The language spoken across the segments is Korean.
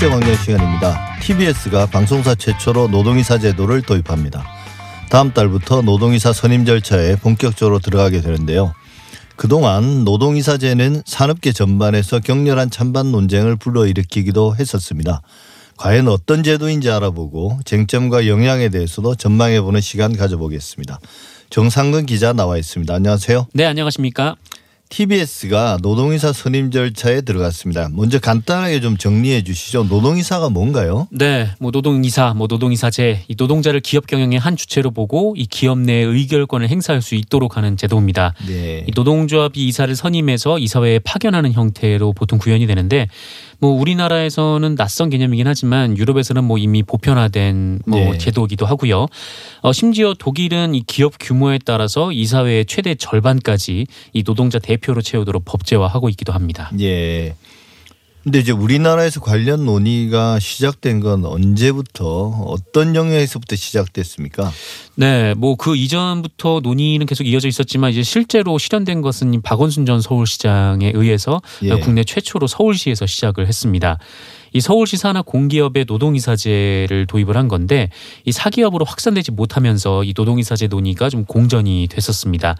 국제광장 시간입니다. TBS가 방송사 최초로 노동이사 제도를 도입합니다. 다음 달부터 노동이사 선임 절차에 본격적으로 들어가게 되는데요. 그동안 노동이사제는 산업계 전반에서 격렬한 찬반 논쟁을 불러일으키기도 했었습니다. 과연 어떤 제도인지 알아보고 쟁점과 영향에 대해서도 전망해보는 시간 가져보겠습니다. 정상근 기자 나와 있습니다. 안녕하세요. 네, 안녕하십니까? TBS가 노동이사 선임 절차에 들어갔습니다. 먼저 간단하게 좀 정리해 주시죠. 노동이사가 뭔가요? 네, 뭐 노동이사, 뭐 노동이사제, 이 노동자를 기업 경영의 한 주체로 보고 이 기업 내 의결권을 행사할 수 있도록 하는 제도입니다. 네. 이 노동조합이 이사를 선임해서 이사회에 파견하는 형태로 보통 구현이 되는데 뭐 우리나라에서는 낯선 개념이긴 하지만 유럽에서는 뭐 이미 보편화된 뭐 네. 제도이기도 하고요. 어, 심지어 독일은 이 기업 규모에 따라서 이사회의 최대 절반까지 이 노동자 대표로 채우도록 법제화하고 있기도 합니다. 예. 근데 이제 우리나라에서 관련 논의가 시작된 건 언제부터 어떤 영역에서부터 시작됐습니까? 네, 뭐 그 이전부터 논의는 계속 이어져 있었지만 이제 실제로 실현된 것은 이 박원순 전 서울시장에 의해서 예. 국내 최초로 서울시에서 시작을 했습니다. 이 서울시 산하 공기업의 노동이사제를 도입을 한 건데 이 사기업으로 확산되지 못하면서 이 노동이사제 논의가 좀 공전이 됐었습니다.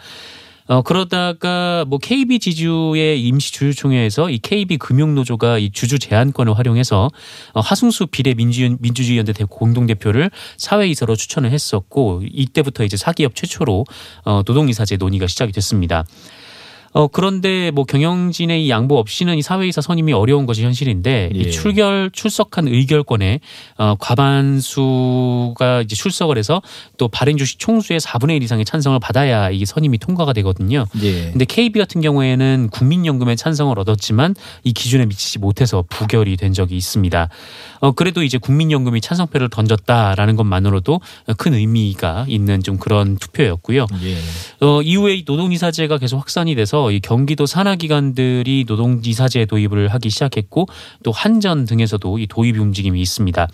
어 그러다가 뭐 KB 지주의 임시 주주총회에서 이 KB 금융노조가 이 주주 제한권을 활용해서 어, 하승수 비례 민주 민주주의연대 대- 공동대표를 사회이사로 추천을 했었고 이때부터 이제 사기업 최초로 어, 노동이사제 논의가 시작이 됐습니다. 어 그런데 뭐 경영진의 이 양보 없이는 이 사회이사 선임이 어려운 것이 현실인데 예. 이 출결 출석한 의결권에 어 과반수가 이제 출석을 해서 또 발행 주식 총수의 4분의 1 이상의 찬성을 받아야 이게 선임이 통과가 되거든요. 예. 근데 KB 같은 경우에는 국민연금의 찬성을 얻었지만 이 기준에 미치지 못해서 부결이 된 적이 있습니다. 어 그래도 이제 국민연금이 찬성표를 던졌다라는 것만으로도 큰 의미가 있는 좀 그런 투표였고요. 예. 어, 이후에 이 노동이사제가 계속 확산이 돼서 이 경기도 산하기관들이 노동이사제 도입을 하기 시작했고 또 한전 등에서도 이 도입 움직임이 있습니다.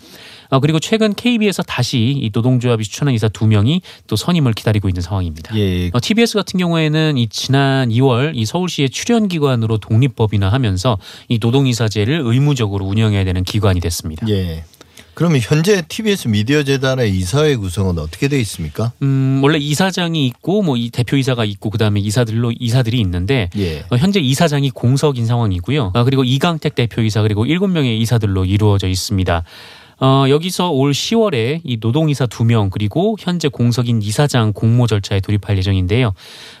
어, 그리고 최근 KB에서 다시 이 노동조합이 추천한 이사 두 명이 또 선임을 기다리고 있는 상황입니다. 예. 어, TBS 같은 경우에는 이 지난 2월 이 서울시의 출연 기관으로 독립법인화하면서 이 노동이사제를 의무적으로 운영해야 되는 기관이 됐습니다. 예. 그러면 현재 TBS 미디어 재단의 이사회 구성은 어떻게 돼 있습니까? 음, 원래 이사장이 있고 뭐 이 대표 이사가 있고 그다음에 이사들로 이사들이 있는데 예. 어, 현재 이사장이 공석인 상황이고요. 아, 그리고 이강택 대표 이사 그리고 일곱 명의 이사들로 이루어져 있습니다. 어, 여기서 올 10월에 이 노동이사 두명 그리고 현재 공석인 이사장 공모 절차에 돌입할 예정인데요.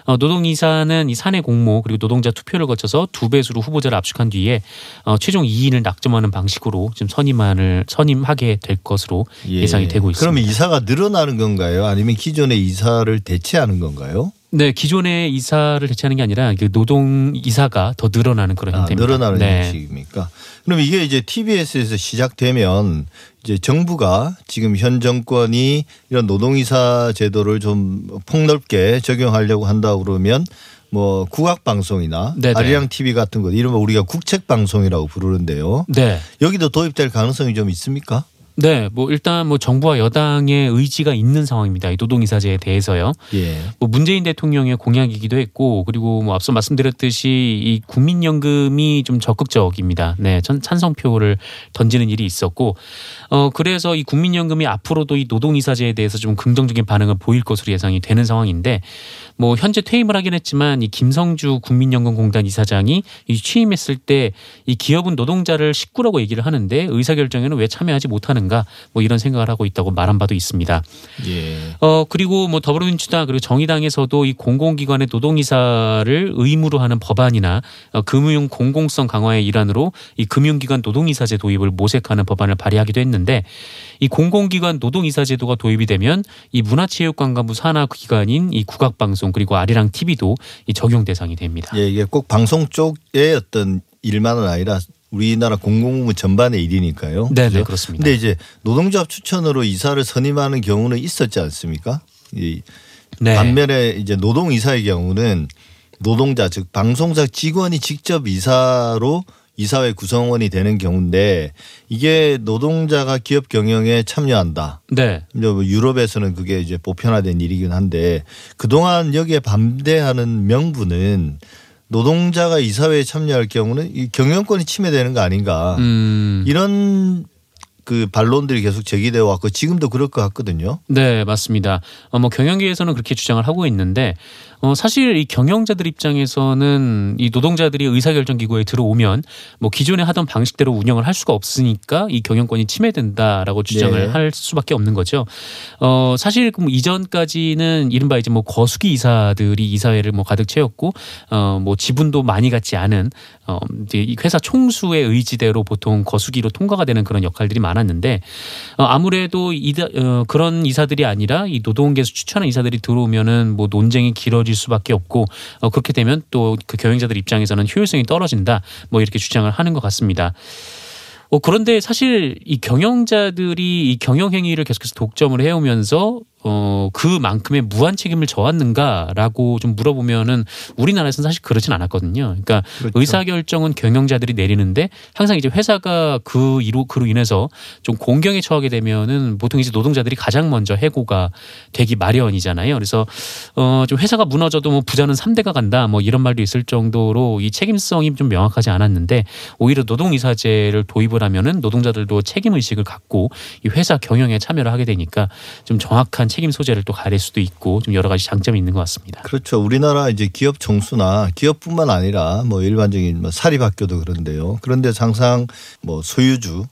어, 노동이사는 이 사내 공모 그리고 노동자 투표를 거쳐서 두 배수로 후보자를 압축한 뒤에 어, 최종 2인을 낙점하는 방식으로 지금 선임안을 선임하게 될 것으로 예. 상이 되고 있습니다. 그러면 이사가 늘어나는 건가요? 아니면 기존의 이사를 대체하는 건가요? 네, 기존의 이사를 대체하는 게 아니라 그 노동 이사가 더 늘어나는 그런 아, 형태입니다. 늘어나는 네. 형식입니까? 그럼 이게 이제 TBS에서 시작되면 이제 정부가 지금 현 정권이 이런 노동 이사 제도를 좀 폭넓게 적용하려고 한다 그러면 뭐 국악 방송이나 네네. 아리랑 TV 같은 것 이런 거 우리가 국책 방송이라고 부르는데요. 네. 여기도 도입될 가능성이 좀 있습니까? 네, 뭐 일단 뭐 정부와 여당의 의지가 있는 상황입니다. 이 노동이사제에 대해서요. 예. 뭐 문재인 대통령의 공약이기도 했고 그리고 뭐 앞서 말씀드렸듯이 이 국민연금이 좀 적극적입니다. 네, 전 찬성표를 던지는 일이 있었고 어 그래서 이 국민연금이 앞으로도 이 노동이사제에 대해서 좀 긍정적인 반응을 보일 것으로 예상이 되는 상황인데 뭐 현재 퇴임을 하긴 했지만 이 김성주 국민연금공단 이사장이 이 취임했을 때 이 기업은 노동자를 식구라고 얘기를 하는데 의사결정에는 왜 참여하지 못하는 가 뭐 이런 생각을 하고 있다고 말한 바도 있습니다. 예. 어 그리고 뭐 더불어민주당 그리고 정의당에서도 이 공공기관의 노동이사를 의무로 하는 법안이나 어, 금융 공공성 강화의 일환으로 이 금융기관 노동이사제 도입을 모색하는 법안을 발의하기도 했는데 이 공공기관 노동이사 제도가 도입이 되면 이 문화체육관광부 산하 기관인 이 국악방송 그리고 아리랑 TV도 이 적용 대상이 됩니다. 예, 이게 꼭 방송 쪽의 어떤 일만은 아니라 우리나라 공공부문 전반의 일이니까요. 네, 네 그죠? 그렇습니다. 근데 이제 노동조합 추천으로 이사를 선임하는 경우는 있었지 않습니까? 이 네. 반면에 이제 노동 이사의 경우는 노동자 즉 방송사 직원이 직접 이사로 이사회 구성원이 되는 경우인데 이게 노동자가 기업 경영에 참여한다. 네. 뭐 유럽에서는 그게 이제 보편화된 일이긴 한데 그동안 여기에 반대하는 명분은 노동자가 이사회에 참여할 경우는 이 경영권이 침해되는 거 아닌가 음. 이런 그 반론들이 계속 제기되어 왔고 지금도 그럴 것 같거든요. 네, 맞습니다. 어, 뭐 경영계에서는 그렇게 주장을 하고 있는데 어, 사실 이 경영자들 입장에서는 이 노동자들이 의사결정 기구에 들어오면 뭐 기존에 하던 방식대로 운영을 할 수가 없으니까 이 경영권이 침해된다라고 주장을 네. 할 수밖에 없는 거죠. 어, 사실 그뭐 이전까지는 이른바 이제 뭐 거수기 이사들이 이사회를 뭐 가득 채웠고 어, 뭐 지분도 많이 갖지 않은 어, 이제 이 회사 총수의 의지대로 보통 거수기로 통과가 되는 그런 역할들이 많았 는데 어, 아무래도 이다, 어, 그런 이사들이 아니라 이 노동계에서 추천한 이사들이 들어오면은 뭐 논쟁이 길어질 수밖에 없고 어, 그렇게 되면 또 그 경영자들 입장에서는 효율성이 떨어진다 뭐 이렇게 주장을 하는 것 같습니다. 어, 그런데 사실 이 경영자들이 이 경영 행위를 계속해서 독점을 해오면서 어, 그만큼의 무한 책임을 져왔는가라고 좀 물어보면은 우리나라에서는 사실 그렇진 않았거든요. 그러니까 그렇죠. 의사 결정은 경영자들이 내리는데 항상 이제 회사가 그 이로 그로 인해서 좀 공경에 처하게 되면은 보통 이제 노동자들이 가장 먼저 해고가 되기 마련이잖아요. 그래서 어 좀 회사가 무너져도 뭐 부자는 3대가 간다 뭐 이런 말도 있을 정도로 이 책임성이 좀 명확하지 않았는데 오히려 노동이사제를 도입을 하면은 노동자들도 책임 의식을 갖고 이 회사 경영에 참여를 하게 되니까 좀 정확한 책임 소재를 또 가릴 수도 있고 좀 여러 가지 장점이 있는 것 같습니다. 그렇죠. 우리나라 이제 기업 총수나 기업뿐만 아니라 뭐 일반적인 뭐 사립학교도 그런데요. 그런데 항상 뭐 소유주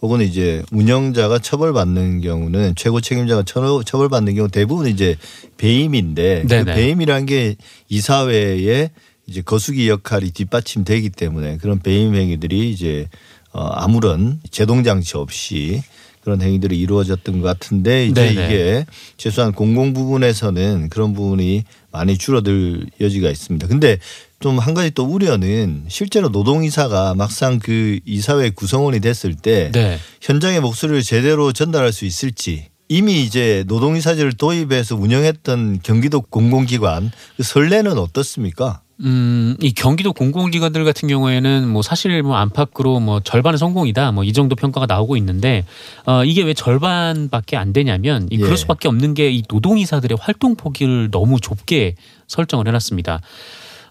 혹은 이제 운영자가 처벌받는 경우는 최고 책임자가 처- 처벌받는 경우 대부분 이제 배임인데 그. 배임이란 게 이사회에 이제 거수기 역할이 뒷받침되기 때문에 그런 배임 행위들이 이제 어 아무런 제동 장치 없이 그런 행위들이 이루어졌던 것 같은데 이제 네네. 이게 최소한 공공 부분에서는 그런 부분이 많이 줄어들 여지가 있습니다. 근데 좀 한 가지 또 우려는 실제로 노동이사가 막상 그 이사회 구성원이 됐을 때 네. 현장의 목소리를 제대로 전달할 수 있을지 이미 이제 노동이사제를 도입해서 운영했던 경기도 공공기관 그 선례는 어떻습니까? 음, 이 경기도 공공기관들 같은 경우에는 뭐 사실 뭐 안팎으로 뭐 절반은 성공이다 뭐 이 정도 평가가 나오고 있는데 어, 이게 왜 절반밖에 안 되냐면 이 그럴 예. 수밖에 없는 게 이 노동이사들의 활동 폭을 너무 좁게 설정을 해놨습니다.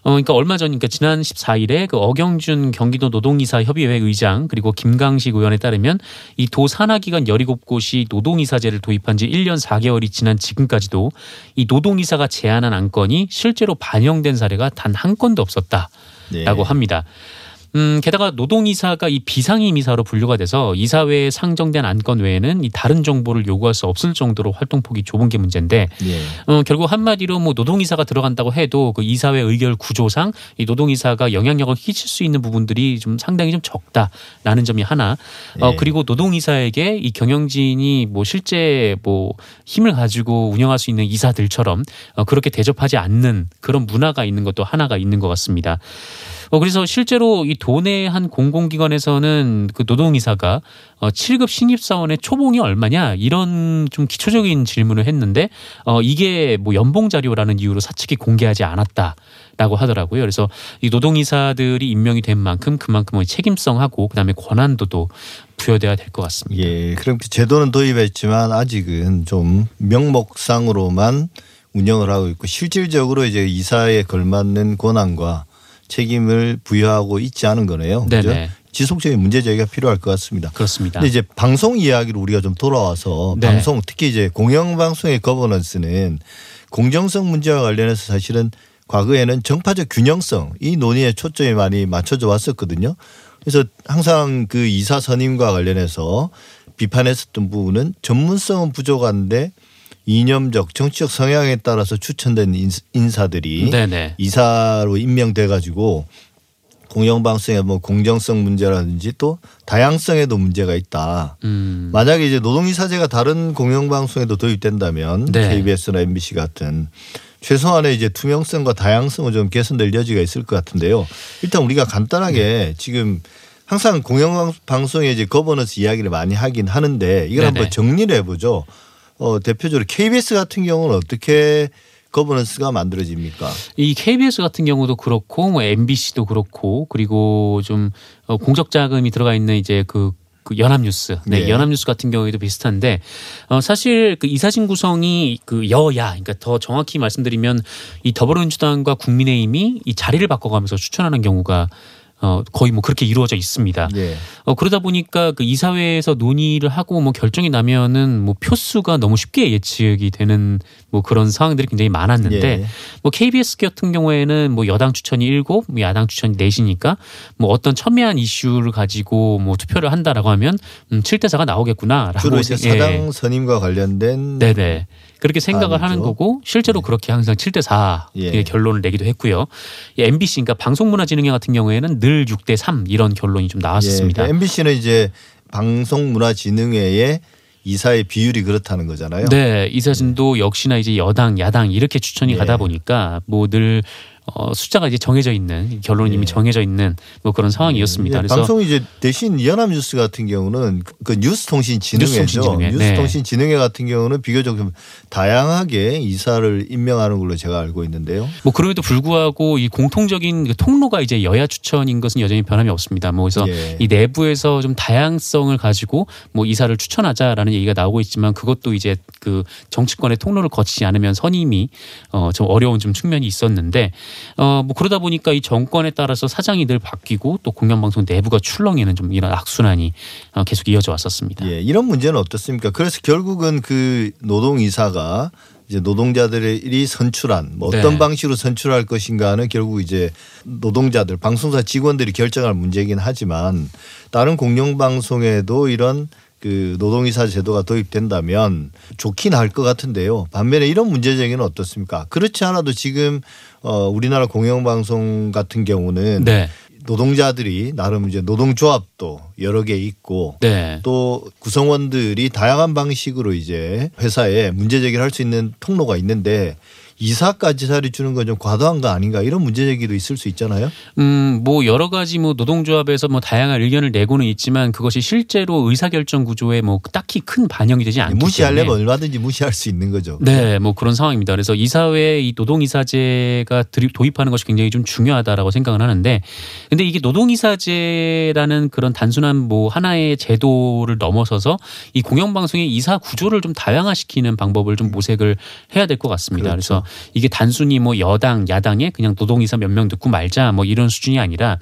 어, 그러니까 얼마 전, 그러니까 지난 14일에 그 어경준 경기도 노동이사 협의회 의장 그리고 김강식 의원에 따르면 이 도 산하기관 17곳이 노동이사제를 도입한 지 1년 4개월이 지난 지금까지도 이 노동이사가 제안한 안건이 실제로 반영된 사례가 단 한 건도 없었다라고 네. 합니다. 음, 게다가 노동이사가 이 비상임이사로 분류가 돼서 이사회에 상정된 안건 외에는 이 다른 정보를 요구할 수 없을 정도로 활동폭이 좁은 게 문제인데 예. 어, 결국 한마디로 뭐 노동이사가 들어간다고 해도 그 이사회 의결 구조상 이 노동이사가 영향력을 끼칠 수 있는 부분들이 좀 상당히 좀 적다라는 점이 하나. 어, 예. 그리고 노동이사에게 이 경영진이 뭐 실제 뭐 힘을 가지고 운영할 수 있는 이사들처럼 어, 그렇게 대접하지 않는 그런 문화가 있는 것도 하나가 있는 것 같습니다. 어, 그래서 실제로 이 도내 한 공공기관에서는 그 노동이사가 어, 7급 신입사원의 초봉이 얼마냐 이런 좀 기초적인 질문을 했는데 어, 이게 뭐 연봉 자료라는 이유로 사측이 공개하지 않았다 라고 하더라고요. 그래서 이 노동이사들이 임명이 된 만큼 그만큼의 책임성하고 그다음에 권한도도 부여돼야 될 것 같습니다. 예. 그럼 그 제도는 도입했지만 아직은 좀 명목상으로만 운영을 하고 있고 실질적으로 이제 이사에 걸맞는 권한과 책임을 부여하고 있지 않은 거네요. 그죠? 네네. 지속적인 문제 제기가 필요할 것 같습니다. 그렇습니다. 근데 이제 방송 이야기로 우리가 좀 돌아와서 네. 방송 특히 이제 공영방송의 거버넌스는 공정성 문제와 관련해서 사실은 과거에는 정파적 균형성 이 논의에 초점이 많이 맞춰져 왔었거든요. 그래서 항상 그 이사 선임과 관련해서 비판했었던 부분은 전문성은 부족한데 이념적 정치적 성향에 따라서 추천된 인- 인사들이 네네. 이사로 임명돼 가지고 공영방송의 뭐 공정성 문제라든지 또 다양성에도 문제가 있다. 음. 만약에 이제 노동이사제가 다른 공영방송에도 도입된다면 네. KBS나 MBC 같은 최소한의 이제 투명성과 다양성은 좀 개선될 여지가 있을 것 같은데요. 일단 우리가 간단하게 네. 지금 항상 공영방송에 이제 거버넌스 이야기를 많이 하긴 하는데 이걸 네네. 한번 정리를 해보죠. 어, 대표적으로 KBS 같은 경우는 어떻게 거버넌스가 만들어집니까? 이 KBS 같은 경우도 그렇고 뭐 MBC도 그렇고 그리고 좀 어, 공적 자금이 들어가 있는 이제 그, 그 연합뉴스, 네, 네. 연합뉴스 같은 경우에도 비슷한데 어, 사실 그 이사진 구성이 그 여야, 그러니까 더 정확히 말씀드리면 이 더불어민주당과 국민의힘이 이 자리를 바꿔가면서 추천하는 경우가 어, 거의 뭐 그렇게 이루어져 있습니다. 예. 어, 그러다 보니까 그 이사회에서 논의를 하고 뭐 결정이 나면은 뭐 표수가 너무 쉽게 예측이 되는 뭐 그런 상황들이 굉장히 많았는데 예. 뭐 KBS 같은 경우에는 뭐 여당 추천이 일곱, 뭐 야당 추천이 넷이니까 뭐 어떤 첨예한 이슈를 가지고 뭐 투표를 한다라고 하면 음, 7대 4가 나오겠구나라고 주로 이제 생- 예. 사당 선임과 관련된 네네. 그렇게 생각을 아니죠. 하는 거고 실제로 그렇게 항상 7대 4의 예. 결론을 내기도 했고요. 이 MBC 그러니까 방송문화진흥회 같은 경우에는 늘 6대 3 이런 결론이 좀 나왔었습니다. 예, MBC는 이제 방송문화진흥회의 이사의 비율이 그렇다는 거잖아요. 네, 이 사진도 역시나 이제 여당, 야당 이렇게 추천이 예. 가다 보니까 뭐 늘 어, 숫자가 이제 정해져 있는 결론이 이미 예. 정해져 있는 뭐 그런 상황이었습니다. 예, 그래서 방송 이제 대신 연합뉴스 같은 경우는 그 뉴스통신진흥회죠. 뉴스통신진흥회, 네. 뉴스통신진흥회 같은 경우는 비교적 좀 다양하게 이사를 임명하는 걸로 제가 알고 있는데요. 뭐 그럼에도 불구하고 이 공통적인 그 통로가 이제 여야 추천인 것은 여전히 변함이 없습니다. 뭐 그래서 예. 이 내부에서 좀 다양성을 가지고 뭐 이사를 추천하자라는 얘기가 나오고 있지만 그것도 이제 그 정치권의 통로를 거치지 않으면 선임이 어좀 어려운 좀 측면이 있었는데 어 뭐 그러다 보니까 이 정권에 따라서 사장이 늘 바뀌고 또 공영방송 내부가 출렁이는 좀 이런 악순환이 어, 계속 이어져 왔었습니다. 예, 이런 문제는 어떻습니까? 그래서 결국은 그 노동이사가 이제 노동자들이 선출한 뭐 어떤 네. 방식으로 선출할 것인가는 결국 이제 노동자들 방송사 직원들이 결정할 문제이긴 하지만 다른 공영방송에도 이런 그 노동이사 제도가 도입된다면 좋긴 할 것 같은데요. 반면에 이런 문제 제기는 어떻습니까? 그렇지 않아도 지금 어 우리나라 공영방송 같은 경우는 네. 노동자들이 나름 이제 노동조합도 여러 개 있고 네. 또 구성원들이 다양한 방식으로 이제 회사에 문제 제기를 할 수 있는 통로가 있는데 이사까지 자리 주는 건 좀 과도한 거 아닌가 이런 문제 제기도 있을 수 있잖아요. 음, 뭐 여러 가지 뭐 노동조합에서 뭐 다양한 의견을 내고는 있지만 그것이 실제로 의사결정 구조에 뭐 딱히 큰 반영이 되지 않기 무시하려면 때문에 얼마든지 무시할 수 있는 거죠. 네, 뭐 그런 상황입니다. 그래서 이사회에 이 노동이사제가 도입하는 것이 굉장히 좀 중요하다라고 생각을 하는데, 근데 이게 노동이사제라는 그런 단순한 뭐 하나의 제도를 넘어서서 이 공영방송의 이사 구조를 좀 다양화시키는 방법을 좀 모색을 해야 될 것 같습니다. 그래서 이게 단순히 뭐 여당, 야당에 그냥 노동이사 몇 명 듣고 말자 뭐 이런 수준이 아니라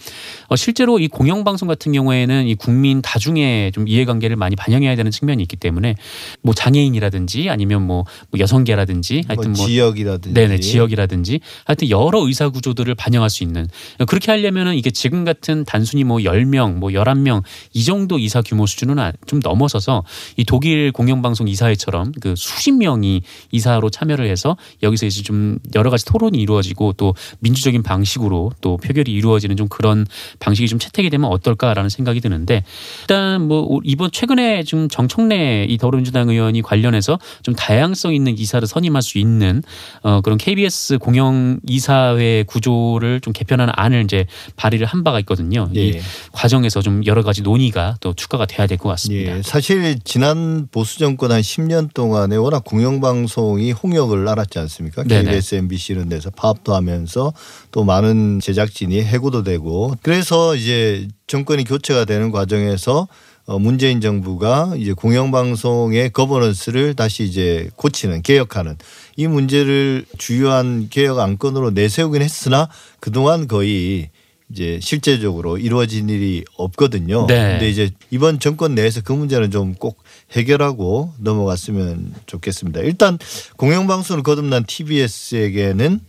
어, 실제로 이 공영방송 같은 경우에는 이 국민 다중의 좀 이해관계를 많이 반영해야 되는 측면이 있기 때문에 뭐 장애인이라든지 아니면 뭐, 뭐 여성계라든지 하여튼 뭐 뭐 지역이라든지. 네네 지역이라든지 하여튼 여러 의사 구조들을 반영할 수 있는 그렇게 하려면은 이게 지금 같은 단순히 뭐 10명 뭐 11명 이 정도 이사 규모 수준은 아- 좀 넘어서서 이 독일 공영방송 이사회처럼 그 수십 명이 이사로 참여를 해서 여기서 이제 좀 여러 가지 토론이 이루어지고 또 민주적인 방식으로 또 표결이 이루어지는 좀 그런 방식이 좀 채택이 되면 어떨까라는 생각이 드는데 일단 뭐 이번 최근에 좀 정청래 이 더불어민주당 의원이 관련해서 좀 다양성 있는 이사를 선임할 수 있는 어 그런 KBS 공영 이사회 구조를 좀 개편하는 안을 이제 발의를 한 바가 있거든요. 이 예. 과정에서 좀 여러 가지 논의가 또 추가가 돼야 될 것 같습니다. 예, 사실 지난 보수 정권 한 10년 동안에 워낙 공영방송이 홍역을 알았지 않습니까? KBS, MBC 이런 데서 파업도 하면서 또 많은 제작진이 해고도 되고 그래서 이제 정권이 교체가 되는 과정에서 어, 문재인 정부가 이제 공영방송의 거버넌스를 다시 이제 고치는 개혁하는 이 문제를 주요한 개혁 안건으로 내세우긴 했으나 그동안 거의 이제 실제적으로 이루어진 일이 없거든요. 네. 근데 이제 이번 정권 내에서 그 문제는 좀 꼭 해결하고 넘어갔으면 좋겠습니다. 일단 공영방송을 거듭난 TBS에게는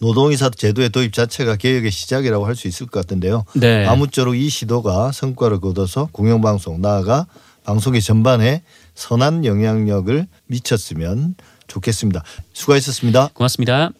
노동이사 제도의 도입 자체가 개혁의 시작이라고 할 수 있을 것 같은데요. 네. 아무쪼록 이 시도가 성과를 거둬서 공영방송 나아가 방송의 전반에 선한 영향력을 미쳤으면 좋겠습니다. 수고하셨습니다. 고맙습니다.